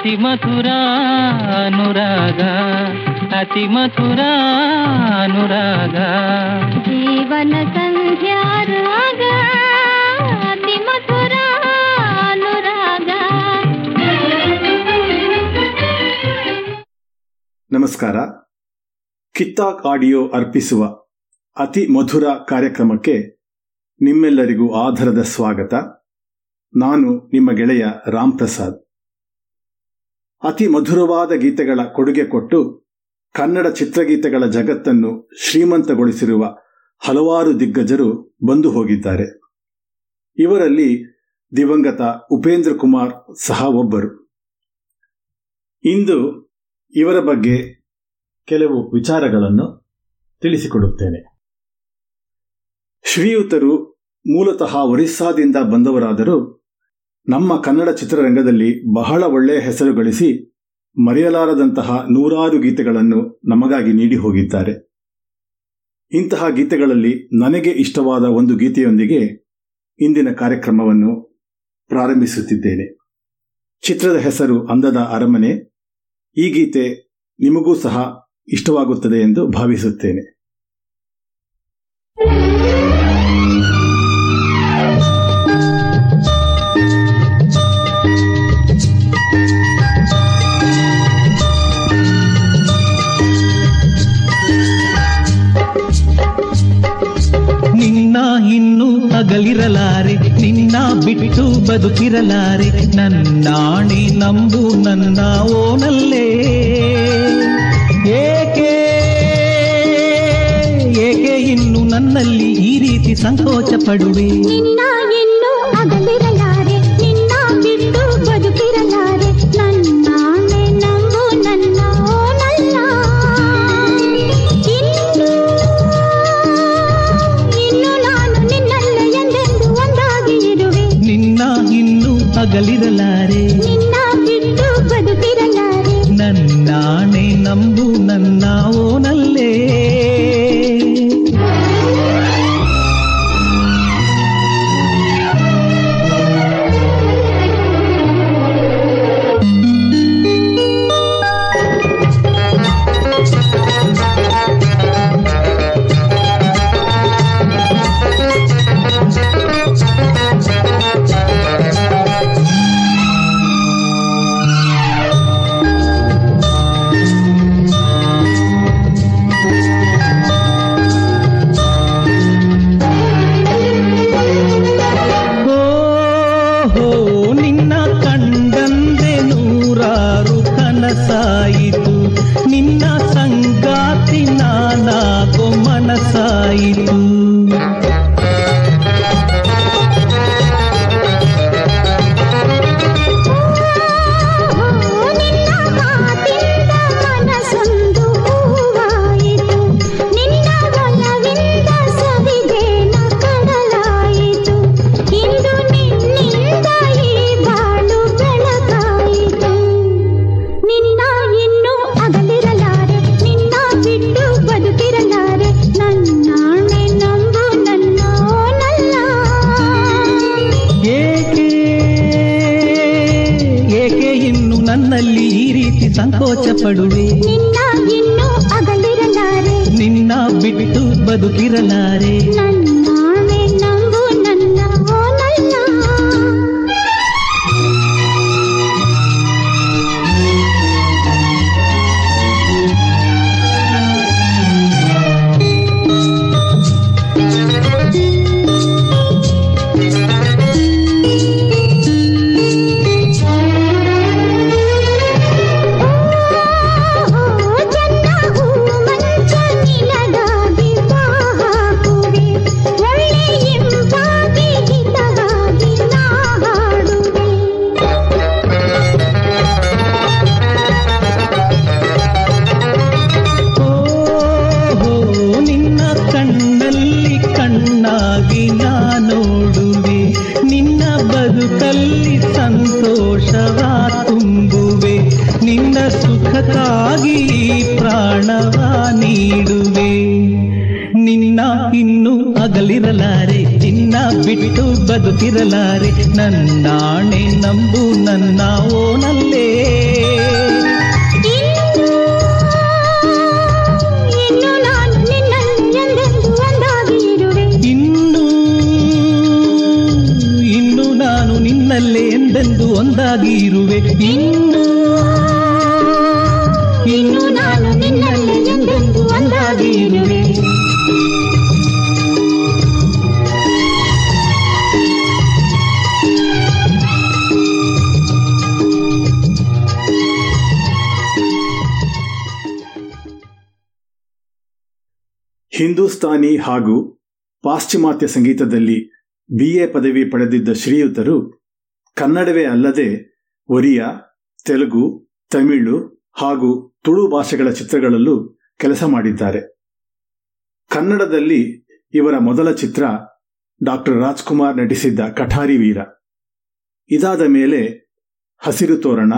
ಅತಿ ಮಧುರ ಅನುರಾಗ ಅತಿ ಮಧುರ ಅನುರಾಗ. ಜೀವನ ಸಂಧ್ಯಾ ರಾಗ ಅತಿ ಮಧುರ ಅನುರಾಗ. ನಮಸ್ಕಾರ. ಕಿತ್ತಾಕ್ ಆಡಿಯೋ ಅರ್ಪಿಸುವ ಅತಿ ಮಧುರ ಕಾರ್ಯಕ್ರಮಕ್ಕೆ ನಿಮ್ಮೆಲ್ಲರಿಗೂ ಆಧಾರದ ಸ್ವಾಗತ. ನಾನು ನಿಮ್ಮ ಗೆಳೆಯ ರಾಮ್ ಪ್ರಸಾದ್ ಅತಿ ಮಧುರವಾದ ಗೀತೆಗಳ ಕೊಡುಗೆ ಕೊಟ್ಟು ಕನ್ನಡ ಚಿತ್ರಗೀತೆಗಳ ಜಗತ್ತನ್ನು ಶ್ರೀಮಂತಗೊಳಿಸಿರುವ ಹಲವಾರು ದಿಗ್ಗಜರು ಬಂದು ಹೋಗಿದ್ದಾರೆ. ಇವರಲ್ಲಿ ದಿವಂಗತ ಉಪೇಂದ್ರ ಕುಮಾರ್ ಸಹ ಒಬ್ಬರು. ಇಂದು ಇವರ ಬಗ್ಗೆ ಕೆಲವು ವಿಚಾರಗಳನ್ನು ತಿಳಿಸಿಕೊಡುತ್ತೇನೆ. ಶ್ರೀಯುತರು ಮೂಲತಃ ಒರಿಸ್ಸಾದಿಂದ ಬಂದವರಾದರೂ ನಮ್ಮ ಕನ್ನಡ ಚಿತ್ರರಂಗದಲ್ಲಿ ಬಹಳ ಒಳ್ಳೆಯ ಹೆಸರು ಗಳಿಸಿ ಮರೆಯಲಾರದಂತಹ ನೂರಾರು ಗೀತೆಗಳನ್ನು ನಮಗಾಗಿ ನೀಡಿ ಹೋಗಿದ್ದಾರೆ. ಇಂತಹ ಗೀತೆಗಳಲ್ಲಿ ನನಗೆ ಇಷ್ಟವಾದ ಒಂದು ಗೀತೆಯೊಂದಿಗೆ ಇಂದಿನ ಕಾರ್ಯಕ್ರಮವನ್ನು ಪ್ರಾರಂಭಿಸುತ್ತಿದ್ದೇನೆ. ಚಿತ್ರದ ಹೆಸರು ಅಂದದ ಅರಮನೆ. ಈ ಗೀತೆ ನಿಮಗೂ ಸಹ ಇಷ್ಟವಾಗುತ್ತದೆ ಎಂದು ಭಾವಿಸುತ್ತೇನೆ. ಇನ್ನು ಅಗಲಿರಲಾರೆ ನಿನ್ನ ಬಿಟ್ಟು ಬದುಕಿರಲಾರೆ ನನ್ನಾಣಿ ನಂಬು ನನ್ನ ಓನಲ್ಲೇ. ಏಕೆ? ಏಕೆ ಇನ್ನು ನನ್ನಲ್ಲಿ ಈ ರೀತಿ ಸಂಕೋಚ ಪಡುವೆ? ನನ್ನಲ್ಲಿ ಈ ರೀತಿ ಸಂಕೋಚ ಪಡುವೆ. ನಿನ್ನ ನಿನ್ನ ಬಿಟ್ಟು ಬದುಕಿರಲಾರೆ. ನನ್ನಾಣೆ ಸಂತೋಷವ ತುಂಬುವೆ, ನಿನ್ನ ಸುಖಕ್ಕಾಗಿ ಪ್ರಾಣವ ನೀಡುವೆ. ನಿನ್ನ ಇನ್ನು ಅಗಲಿರಲಾರೆ, ನಿನ್ನ ಬಿಟ್ಟು ಬದುಕಿರಲಾರೆ, ನನ್ನಾಣೆ ನಂಬು, ನನ್ನ ಓನಲ್ಲೇ. ಒಂದಾಗಿ ಇರುವೆ ಇನ್ನು ಇನ್ನು ನಾನು ನಿನ್ನಲ್ಲಿ ಎಂದೆಂದು ಒಂದಾಗಿ ಇರುವೆ ಹಿಂದೂಸ್ತಾನಿ ಹಾಗೂ ಪಾಶ್ಚಿಮಾತ್ಯ ಸಂಗೀತದಲ್ಲಿ ಬಿಎ ಪದವಿ ಪಡೆದಿದ್ದ ಶ್ರೀಯುತರು ಕನ್ನಡವೇ ಅಲ್ಲದೆ ಒರಿಯಾ, ತೆಲುಗು, ತಮಿಳು ಹಾಗೂ ತುಳು ಭಾಷೆಗಳ ಚಿತ್ರಗಳಲ್ಲೂ ಕೆಲಸ ಮಾಡಿದ್ದಾರೆ. ಕನ್ನಡದಲ್ಲಿ ಇವರ ಮೊದಲ ಚಿತ್ರ ಡಾಕ್ಟರ್ ರಾಜ್ಕುಮಾರ್ ನಟಿಸಿದ್ದ ಕಠಾರಿ ವೀರ. ಇದಾದ ಮೇಲೆ ಹಸಿರು ತೋರಣ,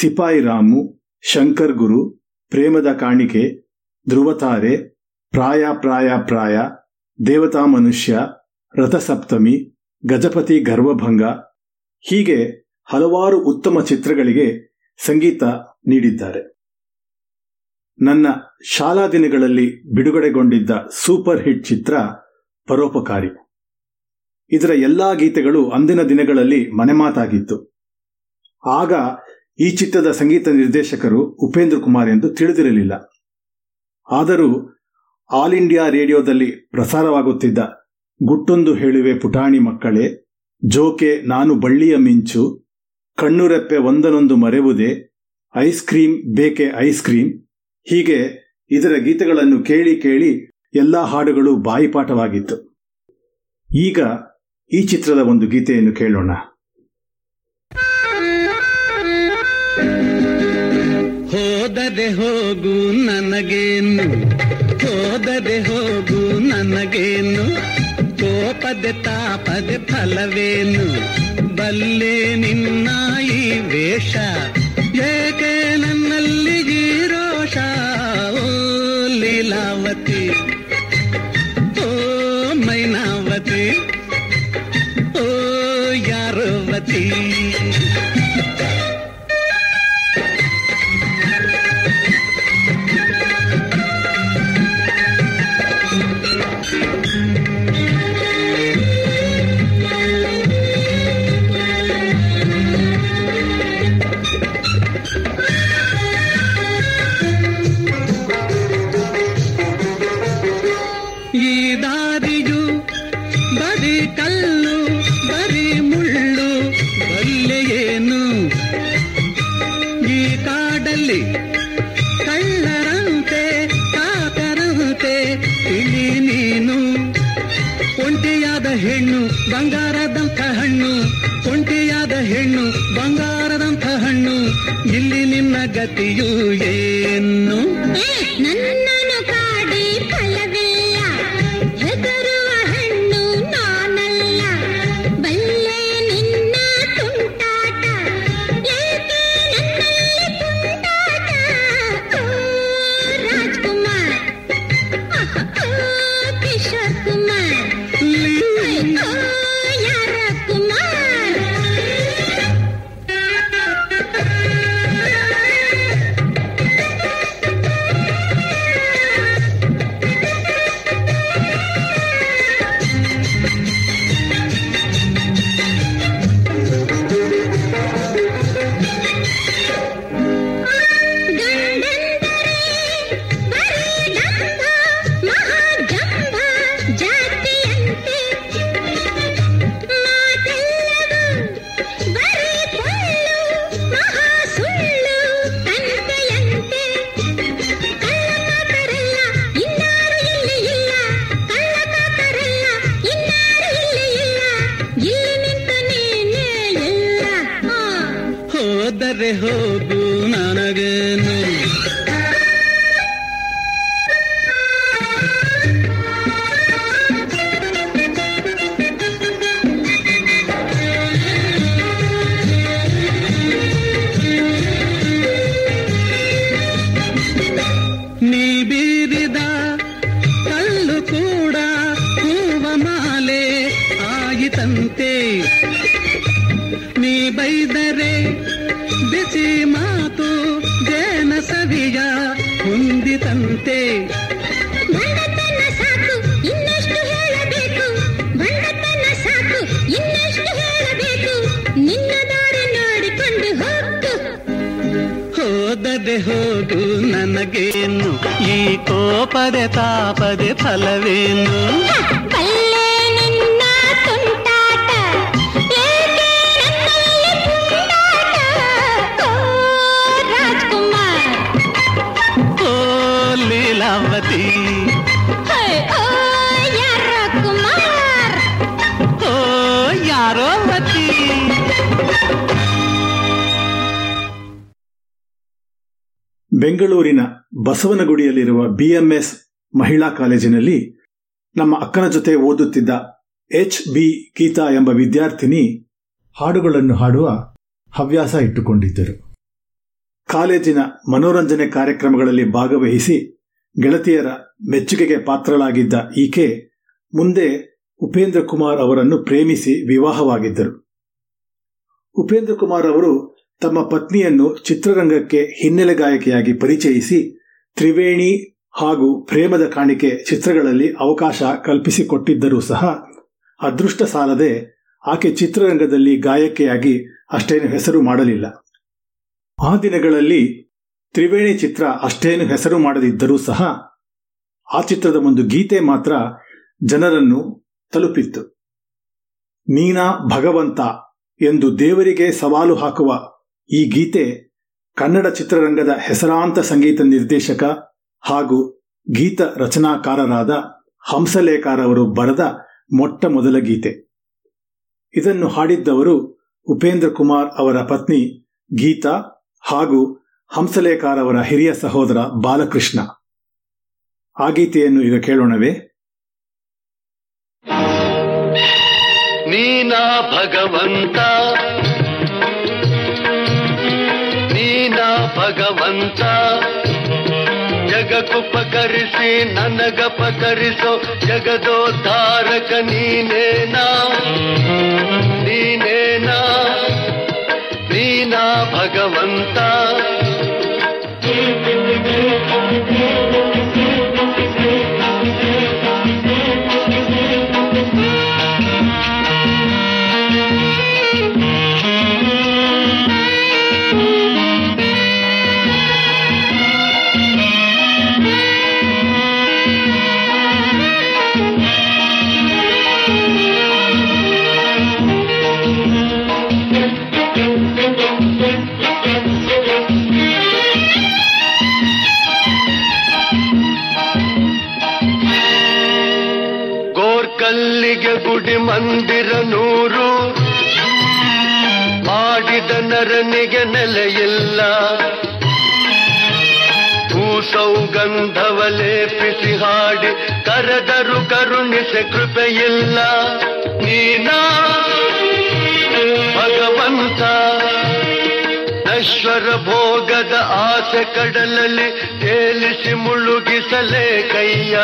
ಸಿಪಾಯಿ ರಾಮು, ಶಂಕರ್ ಗುರು, ಪ್ರೇಮದ ಕಾಣಿಕೆ ಧ್ರುವತಾರೆ ಪ್ರಾಯ ಪ್ರಾಯ ಪ್ರಾಯ, ದೇವತಾ ಮನುಷ್ಯ, ರಥಸಪ್ತಮಿ, ಗಜಪತಿ ಗರ್ವಭಂಗ ಹೀಗೆ ಹಲವಾರು ಉತ್ತಮ ಚಿತ್ರಗಳಿಗೆ ಸಂಗೀತ ನೀಡಿದ್ದಾರೆ. ನನ್ನ ಶಾಲಾ ದಿನಗಳಲ್ಲಿ ಬಿಡುಗಡೆಗೊಂಡಿದ್ದ ಸೂಪರ್ ಹಿಟ್ ಚಿತ್ರ ಪರೋಪಕಾರಿ. ಇದರ ಎಲ್ಲಾ ಗೀತೆಗಳು ಅಂದಿನ ದಿನಗಳಲ್ಲಿ ಮನೆಮಾತಾಗಿತ್ತು. ಆಗ ಈ ಚಿತ್ರದ ಸಂಗೀತ ನಿರ್ದೇಶಕರು ಉಪೇಂದ್ರ ಕುಮಾರ್ ಎಂದು ತಿಳಿದಿರಲಿಲ್ಲ. ಆದರೂ ಆಲ್ ಇಂಡಿಯಾ ರೇಡಿಯೋದಲ್ಲಿ ಪ್ರಸಾರವಾಗುತ್ತಿದ್ದ ಗುಟ್ಟೊಂದು ಹೇಳುವೆ ಪುಟಾಣಿ ಮಕ್ಕಳೇ ಜೋಕೆ ನಾನು ಬಳ್ಳಿಯ ಮಿಂಚು, ಕಣ್ಣುರೆಪ್ಪೆ ಒಂದನೊಂದು ಮರೆವುದೇ, ಐಸ್ ಕ್ರೀಮ್ ಬೇಕೆ ಐಸ್ ಕ್ರೀಮ್ ಹೀಗೆ ಇದರ ಗೀತೆಗಳನ್ನು ಕೇಳಿ ಕೇಳಿ ಎಲ್ಲಾ ಹಾಡುಗಳು ಬಾಯಿಪಾಠವಾಗಿತ್ತು. ಈಗ ಈ ಚಿತ್ರದ ಒಂದು ಗೀತೆಯನ್ನು ಕೇಳೋಣ. ಹೋದದೆ ಹೋಗು ನನಗೇನು ಹೋದದೆ ಹೋಗು ನನಗೇನು ಕೋಪದೆ ತಾಪದೆ ಫಲವೇನು? ಬಲ್ಲೆ ನಿನ್ನ ಈ ವೇಷ, ಏಕೆ ನನ್ನಲ್ಲಿ ಗೀರೋಷ ರೋಷ? ಓ ಲೀಲಾವತಿ, ಓ ಮೈನಾವತಿ, ಓ ಯಾರೋವತಿ? हो ಈ ಕೋಪದೆ ತಾಪದೆ ಫಲವೇನು? ಪಲ್ಲೆ ನಿನ್ನ ತುಂಟಾಟ ಏಕೆ ನನ್ನಲ್ಲಿ ಪುಂಡಾಟ? ಓ ರಾಜ್ಕುಮಾರ್. ಓ ಲೀಲಾವತಿ. ಹೇ, ಓ ಯಾರ ಕುಮಾರ್. ಓ ಯಾರೋ ಬಿ ಎಂ ಎಸ್ ಮಹಿಳಾ ಕಾಲೇಜಿನಲ್ಲಿ ನಮ್ಮ ಅಕ್ಕನ ಜೊತೆ ಓದುತ್ತಿದ್ದ ಎಚ್ ಬಿ ಗೀತಾ ಎಂಬ ವಿದ್ಯಾರ್ಥಿನಿ ಹಾಡುಗಳನ್ನು ಹಾಡುವ ಹವ್ಯಾಸ ಇಟ್ಟುಕೊಂಡಿದ್ದರು. ಕಾಲೇಜಿನ ಮನೋರಂಜನೆ ಕಾರ್ಯಕ್ರಮಗಳಲ್ಲಿ ಭಾಗವಹಿಸಿ ಗೆಳತಿಯರ ಮೆಚ್ಚುಗೆಗೆ ಪಾತ್ರಳಾಗಿದ್ದ ಈಕೆ ಮುಂದೆ ಉಪೇಂದ್ರ ಕುಮಾರ್ ಅವರನ್ನು ಪ್ರೇಮಿಸಿ ವಿವಾಹವಾಗಿದ್ದರು. ಉಪೇಂದ್ರ ಕುಮಾರ್ ಅವರು ತಮ್ಮ ಪತ್ನಿಯನ್ನು ಚಿತ್ರರಂಗಕ್ಕೆ ಹಿನ್ನೆಲೆ ಗಾಯಕಿಯಾಗಿ ಪರಿಚಯಿಸಿ ತ್ರಿವೇಣಿ ಹಾಗೂ ಪ್ರೇಮದ ಕಾಣಿಕೆ ಚಿತ್ರಗಳಲ್ಲಿ ಅವಕಾಶ ಕಲ್ಪಿಸಿಕೊಟ್ಟಿದ್ದರೂ ಸಹ ಅದೃಷ್ಟ ಸಾಲದೆ ಆಕೆ ಚಿತ್ರರಂಗದಲ್ಲಿ ಗಾಯಕಿಯಾಗಿ ಅಷ್ಟೇನು ಹೆಸರು ಮಾಡಲಿಲ್ಲ. ಆ ದಿನಗಳಲ್ಲಿ ತ್ರಿವೇಣಿ ಚಿತ್ರ ಅಷ್ಟೇನು ಹೆಸರು ಮಾಡದಿದ್ದರೂ ಸಹ ಆ ಚಿತ್ರದ ಒಂದು ಗೀತೆ ಮಾತ್ರ ಜನರನ್ನು ತಲುಪಿತ್ತು. ನೀನಾ ಭಗವಂತ ಎಂದು ದೇವರಿಗೆ ಸವಾಲು ಹಾಕುವ ಈ ಗೀತೆ ಕನ್ನಡ ಚಿತ್ರರಂಗದ ಹೆಸರಾಂತ ಸಂಗೀತ ನಿರ್ದೇಶಕ ಹಾಗೂ ಗೀತ ರಚನಾಕಾರರಾದ ಹಂಸಲೇಖರವರು ಬರೆದ ಮೊಟ್ಟ ಮೊದಲ ಗೀತೆ. ಇದನ್ನು ಹಾಡಿದ್ದವರು ಉಪೇಂದ್ರ ಕುಮಾರ್ ಅವರ ಪತ್ನಿ ಗೀತಾ ಹಾಗೂ ಹಂಸಲೇಖಾರ್ ಅವರ ಹಿರಿಯ ಸಹೋದರ ಬಾಲಕೃಷ್ಣ. ಆ ಗೀತೆಯನ್ನು ಈಗ ಕೇಳೋಣವೇ? ನೀನಾ ಭಗವಂತ ಭಗವಂತ. ಜಗಕ್ಕುಪಕರಿಸಿ ನನಗಪಕರಿಸೋ ಜಗದೋದ್ಧಾರಕ ನೀನೇನಾ? ನೀನೇನಾ? ನೀನಾ ಭಗವಂತ. ಗೋರ್ಕಲ್ಲಿಗೆ ಗುಡಿ ಮಂದಿರ ನೂರು. ಮಾಡಿದ ನರನಿಗೆ ನೆಲೆಯಿಲ್ಲ ಸೌಗಂಧವಲೇ ಲೇಪಿಸಿ ಹಾಡಿ ಕರೆದರು ಕರುಣಿಸೆ ಕೃಪೆಯಿಲ್ಲ. ನೀನಾ ಭಗವಂತ, ನಶ್ವರ ಭೋಗದ ಆಸೆ ಕಡಲಲ್ಲಿ ತೇಲಿಸಿ ಮುಳುಗಿಸಲೇ ಕೈಯ.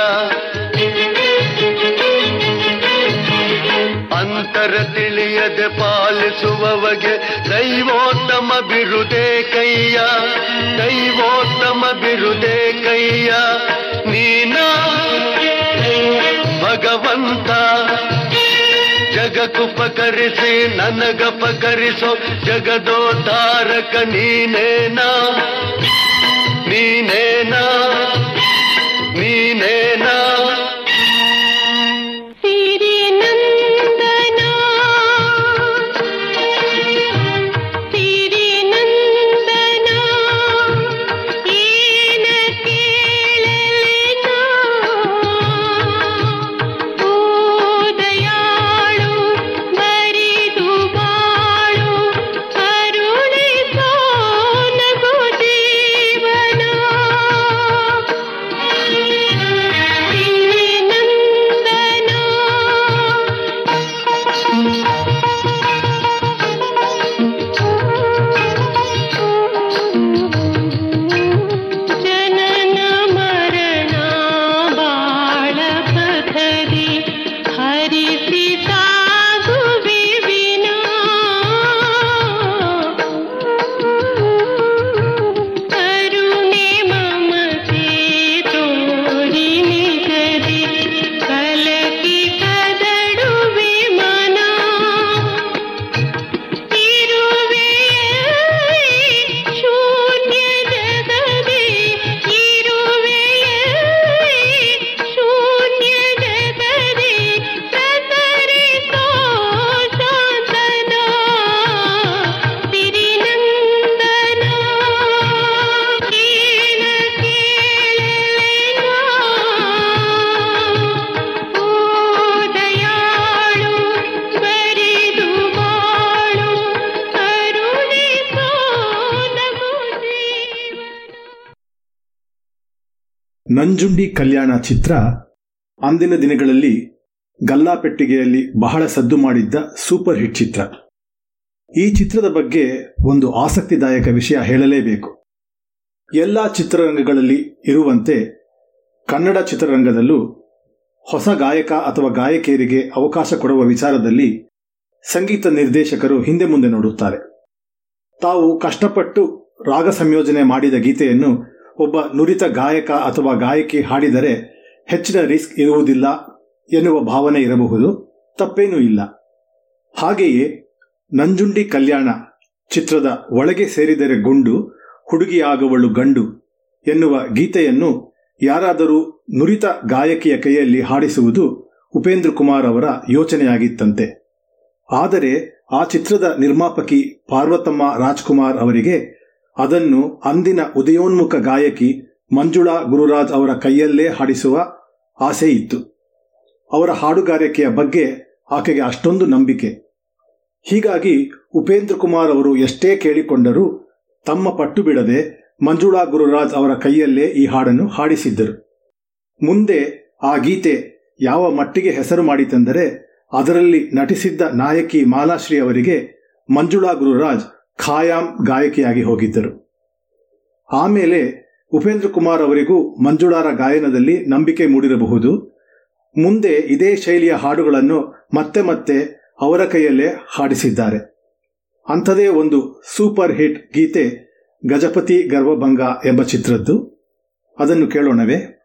ಅಂತರ ತಿಳಿಯದೆ ಪಾಲಿಸುವವಗೆ ದೈವೋತ್ತಮ ಬಿರುದೇ ಕೈಯ, ದೈವೋತ್ತಮ ಬಿರುದೇ ಕೈಯ. ನೀನ ಭಗವಂತ ಜಗಕ್ಕುಪಕರಿಸಿ ನನಗಪಕರಿಸೋ ಜಗದೋದ್ಧಾರಕ ನೀನೇನಾ? ನೀನೇನಾ? ನೀನೇನಾ ಕಲ್ಯಾಣ ಚಿತ್ರ ಅಂದಿನ ದಿನಗಳಲ್ಲಿ ಗಲ್ಲಾಪೆಟ್ಟಿಗೆಯಲ್ಲಿ ಬಹಳ ಸದ್ದು ಮಾಡಿದ್ದ ಸೂಪರ್ ಹಿಟ್ ಚಿತ್ರ. ಈ ಚಿತ್ರದ ಬಗ್ಗೆ ಒಂದು ಆಸಕ್ತಿದಾಯಕ ವಿಷಯ ಹೇಳಲೇಬೇಕು. ಎಲ್ಲ ಚಿತ್ರರಂಗಗಳಲ್ಲಿ ಇರುವಂತೆ ಕನ್ನಡ ಚಿತ್ರರಂಗದಲ್ಲೂ ಹೊಸ ಗಾಯಕ ಅಥವಾ ಗಾಯಕಿಯರಿಗೆ ಅವಕಾಶ ಕೊಡುವ ವಿಚಾರದಲ್ಲಿ ಸಂಗೀತ ನಿರ್ದೇಶಕರು ಹಿಂದೆ ಮುಂದೆ ನೋಡುತ್ತಾರೆ. ತಾವು ಕಷ್ಟಪಟ್ಟು ರಾಗ ಸಂಯೋಜನೆ ಮಾಡಿದ ಗೀತೆಯನ್ನು ಒಬ್ಬ ನುರಿತ ಗಾಯಕ ಅಥವಾ ಗಾಯಕಿ ಹಾಡಿದರೆ ಹೆಚ್ಚಿನ ರಿಸ್ಕ್ ಇರುವುದಿಲ್ಲ ಎನ್ನುವ ಭಾವನೆ ಇರಬಹುದು, ತಪ್ಪೇನೂ ಇಲ್ಲ. ಹಾಗೆಯೇ ನಂಜುಂಡಿ ಕಲ್ಯಾಣ ಚಿತ್ರದ ಒಳಗೆ ಸೇರಿದರೆ ಗುಂಡು, ಹುಡುಗಿಯಾಗುವಳು ಗಂಡು ಎನ್ನುವ ಗೀತೆಯನ್ನು ಯಾರಾದರೂ ನುರಿತ ಗಾಯಕಿಯ ಕೈಯಲ್ಲಿ ಹಾಡಿಸುವುದು ಉಪೇಂದ್ರ ಕುಮಾರ್ ಅವರ ಯೋಚನೆಯಾಗಿತ್ತಂತೆ. ಆದರೆ ಆ ಚಿತ್ರದ ನಿರ್ಮಾಪಕಿ ಪಾರ್ವತಮ್ಮ ರಾಜ್ಕುಮಾರ್ ಅವರಿಗೆ ಅದನ್ನು ಅಂದಿನ ಉದಯೋನ್ಮುಖ ಗಾಯಕಿ ಮಂಜುಳಾ ಗುರುರಾಜ್ ಅವರ ಕೈಯಲ್ಲೇ ಹಾಡಿಸುವ ಆಸೆ ಇತ್ತು ಅವರ ಹಾಡುಗಾರಿಕೆಯ ಬಗ್ಗೆ ಆಕೆಗೆ ಅಷ್ಟೊಂದು ನಂಬಿಕೆ. ಹೀಗಾಗಿ ಉಪೇಂದ್ರ ಕುಮಾರ್ ಅವರು ಎಷ್ಟೇ ಕೇಳಿಕೊಂಡರೂ ತಮ್ಮ ಪಟ್ಟು ಬಿಡದೆ ಮಂಜುಳಾ ಗುರುರಾಜ್ ಅವರ ಕೈಯಲ್ಲೇ ಈ ಹಾಡನ್ನು ಹಾಡಿಸಿದ್ದರು. ಮುಂದೆ ಆ ಗೀತೆ ಯಾವ ಮಟ್ಟಿಗೆ ಹೆಸರು ಮಾಡಿತೆಂದರೆ ಅದರಲ್ಲಿ ನಟಿಸಿದ್ದ ನಾಯಕಿ ಮಾಲಾಶ್ರೀ ಅವರಿಗೆ ಮಂಜುಳಾ ಗುರುರಾಜ್ ಖಾಯಾಂ ಗಾಯಕಿಯಾಗಿ ಹೋಗಿದ್ದರು. ಆಮೇಲೆ ಉಪೇಂದ್ರ ಕುಮಾರ್ ಅವರಿಗೂ ಮಂಜುಳಾರ ಗಾಯನದಲ್ಲಿ ನಂಬಿಕೆ ಮೂಡಿರಬಹುದು. ಮುಂದೆ ಇದೇ ಶೈಲಿಯ ಹಾಡುಗಳನ್ನು ಮತ್ತೆ ಮತ್ತೆ ಅವರ ಕೈಯಲ್ಲೇ ಹಾಡಿಸಿದ್ದಾರೆ. ಅಂಥದೇ ಒಂದು ಸೂಪರ್ ಹಿಟ್ ಗೀತೆ ಗಜಪತಿ ಗರ್ವಭಂಗ ಎಂಬ ಚಿತ್ರದ್ದು. ಅದನ್ನು ಕೇಳೋಣವೇ?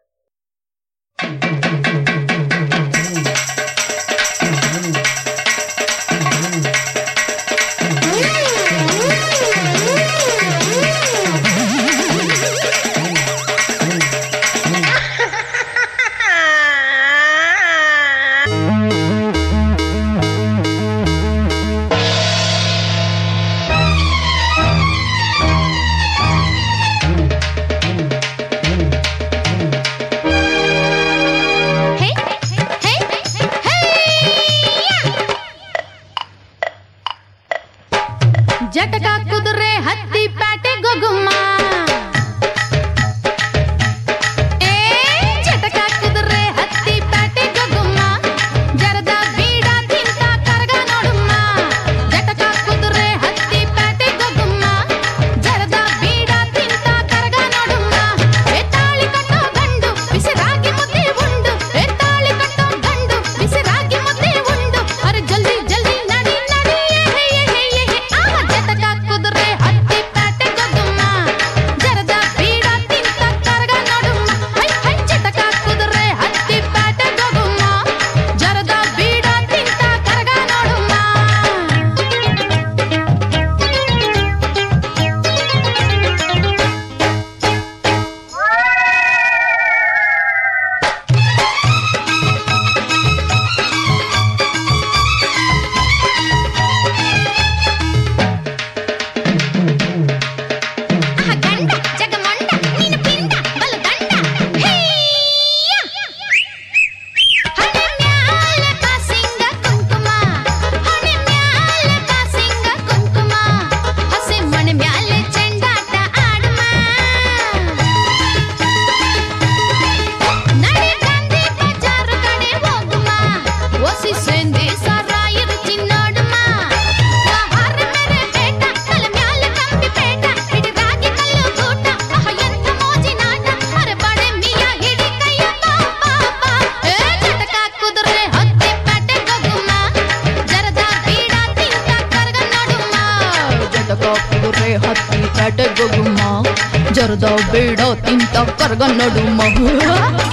తొక్కరు గన్నడు మహు.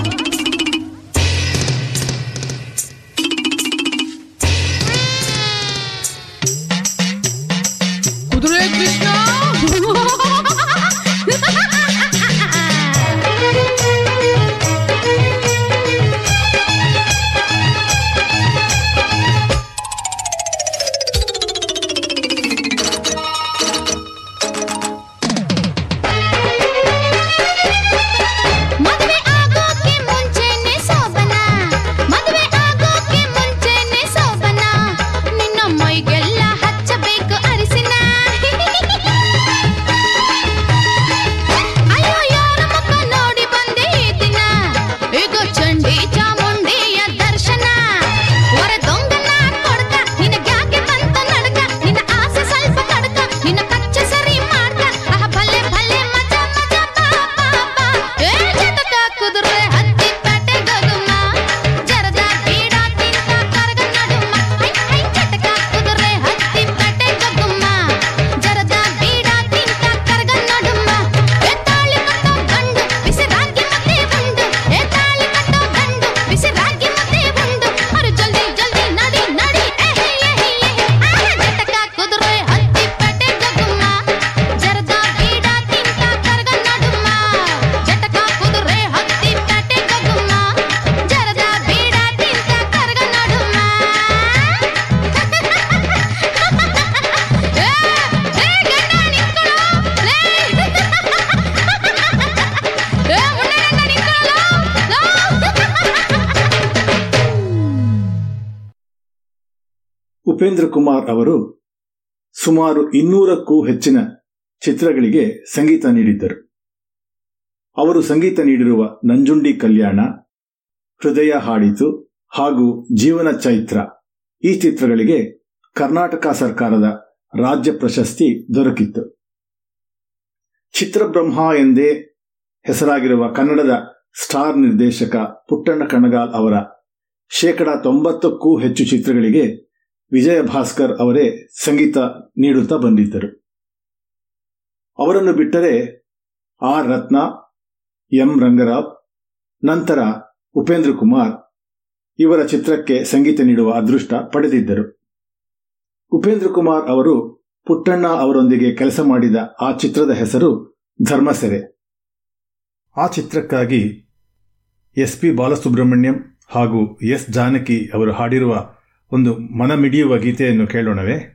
ಉಪೇಂದ್ರ ಕುಮಾರ್ ಅವರು ಸುಮಾರು ಇನ್ನೂರಕ್ಕೂ ಹೆಚ್ಚಿನ ಚಿತ್ರಗಳಿಗೆ ಸಂಗೀತ ನೀಡಿದ್ದರು. ಅವರು ಸಂಗೀತ ನೀಡಿರುವ ನಂಜುಂಡಿ ಕಲ್ಯಾಣ, ಹೃದಯ ಹಾಡಿತು ಹಾಗೂ ಜೀವನ ಚೈತ್ರ ಈ ಚಿತ್ರಗಳಿಗೆ ಕರ್ನಾಟಕ ಸರ್ಕಾರದ ರಾಜ್ಯ ಪ್ರಶಸ್ತಿ ದೊರಕಿತ್ತು. ಚಿತ್ರಬ್ರಹ್ಮ ಎಂದೇ ಹೆಸರಾಗಿರುವ ಕನ್ನಡದ ಸ್ಟಾರ್ ನಿರ್ದೇಶಕ ಪುಟ್ಟಣ್ಣ ಕಣಗಾಲ್ ಅವರ ಶೇಕಡ ತೊಂಬತ್ತಕ್ಕೂ ಹೆಚ್ಚು ಚಿತ್ರಗಳಿಗೆ ವಿಜಯ ಭಾಸ್ಕರ್ ಅವರೇ ಸಂಗೀತ ನೀಡುತ್ತಾ ಬಂದಿದ್ದರು. ಅವರನ್ನು ಬಿಟ್ಟರೆ ಆರ್ ರತ್ನ, ಎಂ. ರಂಗರಾವ್, ನಂತರ ಉಪೇಂದ್ರ ಕುಮಾರ್ ಇವರ ಚಿತ್ರಕ್ಕೆ ಸಂಗೀತ ನೀಡುವ ಅದೃಷ್ಟ ಪಡೆದಿದ್ದರು. ಉಪೇಂದ್ರ ಕುಮಾರ್ ಅವರು ಪುಟ್ಟಣ್ಣ ಅವರೊಂದಿಗೆ ಕೆಲಸ ಮಾಡಿದ ಆ ಚಿತ್ರದ ಹೆಸರು ಧರ್ಮಸೆರೆ. ಆ ಚಿತ್ರಕ್ಕಾಗಿ ಎಸ್ ಪಿ ಬಾಲಸುಬ್ರಹ್ಮಣ್ಯಂ ಹಾಗೂ ಎಸ್ ಜಾನಕಿ ಅವರು ಹಾಡಿರುವ ಒಂದು ಮನಮಿಡಿಯುವ ಗೀತೆಯನ್ನು ಕೇಳೋಣವೇ?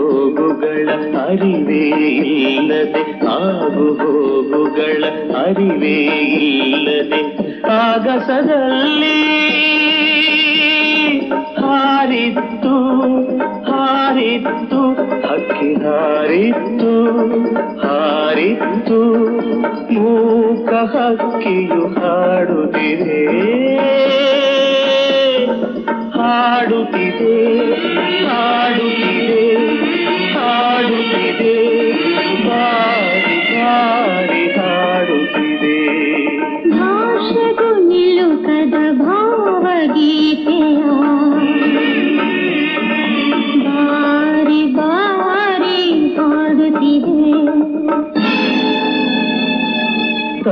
ಹೋಗುಗಳ ಅರಿವೇ ಇಲ್ಲದೆ ಆಗು ಹೋಗುಗಳ ಅರಿವೇ ಇಲ್ಲದೆ ಆಗಸದಲ್ಲಿ ಹಾರಿತ್ತು ಹಾರಿತ್ತು, ಹಕ್ಕಿ ಹಾರಿತ್ತು ಹಾರಿತ್ತು, ಮೂಕ ಹಕ್ಕಿಯು ಹಾಡುತ್ತಿದೆ ಹಾಡುತ್ತಿದೆ ಹಾಡುತ್ತಿದೆ.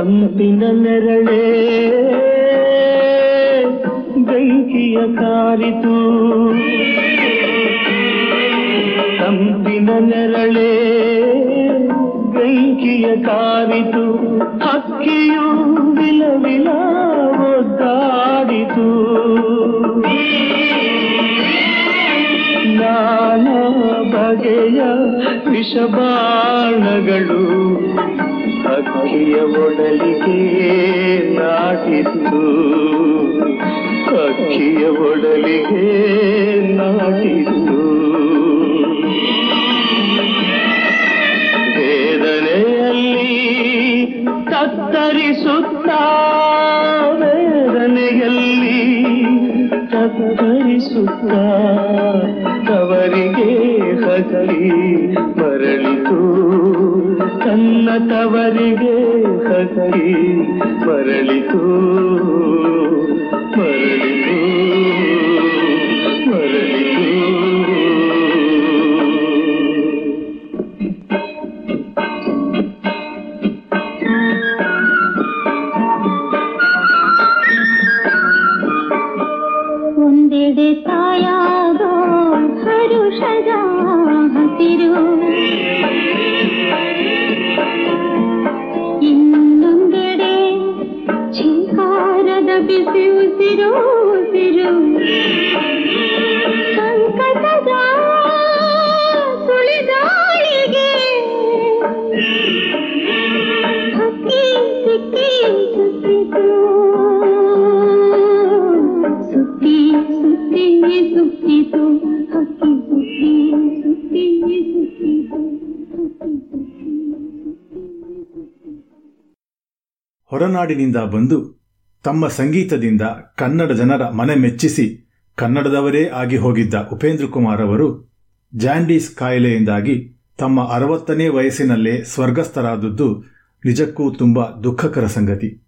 ತಂಪಿನ ನೆರಳೇ ಬೆಂಕಿಯ ಕಾರಿತು ತಂಪಿನ ನೆರಳೇ ಬೆಂಕಿಯ ಕಾರಿತು ಹಕ್ಕಿಯು ವಿಲವಿಲ ಒದ್ದಾಡಿತು. ನಾನಾ ಬಗೆಯ ವಿಷಬಾಣಗಳು ಅಕ್ಕಿಯ ಒಡಲಿಗೆ ನಾಟಿತು ಅಕ್ಕಿಯ ಒಡಲಿಗೆ ನಾಟಿತು ವೇದನೆಯಲ್ಲಿ ತತ್ತರಿಸುತ್ತ ವೇದನೆಯಲ್ಲಿ ತತ್ತರಿಸುತ್ತ. ತವರಿಗೆ ಹಕ್ಕಿ ಮರಳಿತು. ಹೊರನಾಡಿನಿಂದ ಬಂದು ತಮ್ಮ ಸಂಗೀತದಿಂದ ಕನ್ನಡ ಜನರ ಮನೆ ಮೆಚ್ಚಿಸಿ ಕನ್ನಡದವರೇ ಆಗಿ ಹೋಗಿದ್ದ ಉಪೇಂದ್ರ ಕುಮಾರ್ ಅವರು ಜಾಂಡೀಸ್ ಕಾಯಿಲೆಯಿಂದಾಗಿ ತಮ್ಮ ಅರವತ್ತನೇ ವಯಸ್ಸಿನಲ್ಲೇ ಸ್ವರ್ಗಸ್ಥರಾದದ್ದು ನಿಜಕ್ಕೂ ತುಂಬ ದುಃಖಕರ ಸಂಗತಿ.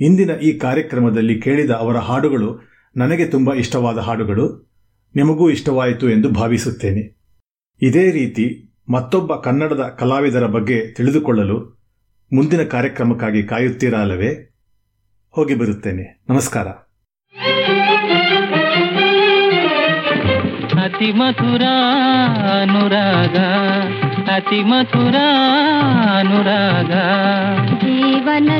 ಇಂದಿನ ಈ ಕಾರ್ಯಕ್ರಮದಲ್ಲಿ ಕೇಳಿದ ಅವರ ಹಾಡುಗಳು ನನಗೆ ತುಂಬ ಇಷ್ಟವಾದ ಹಾಡುಗಳು, ನಿಮಗೂ ಇಷ್ಟವಾಯಿತು ಎಂದು ಭಾವಿಸುತ್ತೇನೆ. ಇದೇ ರೀತಿ ಮತ್ತೊಬ್ಬ ಕನ್ನಡದ ಕಲಾವಿದರ ಬಗ್ಗೆ ತಿಳಿದುಕೊಳ್ಳಲು ಮುಂದಿನ ಕಾರ್ಯಕ್ರಮಕ್ಕಾಗಿ ಕಾಯುತ್ತೀರಾ ಅಲ್ಲವೇ? ಹೋಗಿ ಬರುತ್ತೇನೆ. ನಮಸ್ಕಾರ. ಅತಿ ಮಧುರ ಅನುರಾಗ ಅತಿ ಮಧುರ ಅನುರಾಗ. ಜೀವನ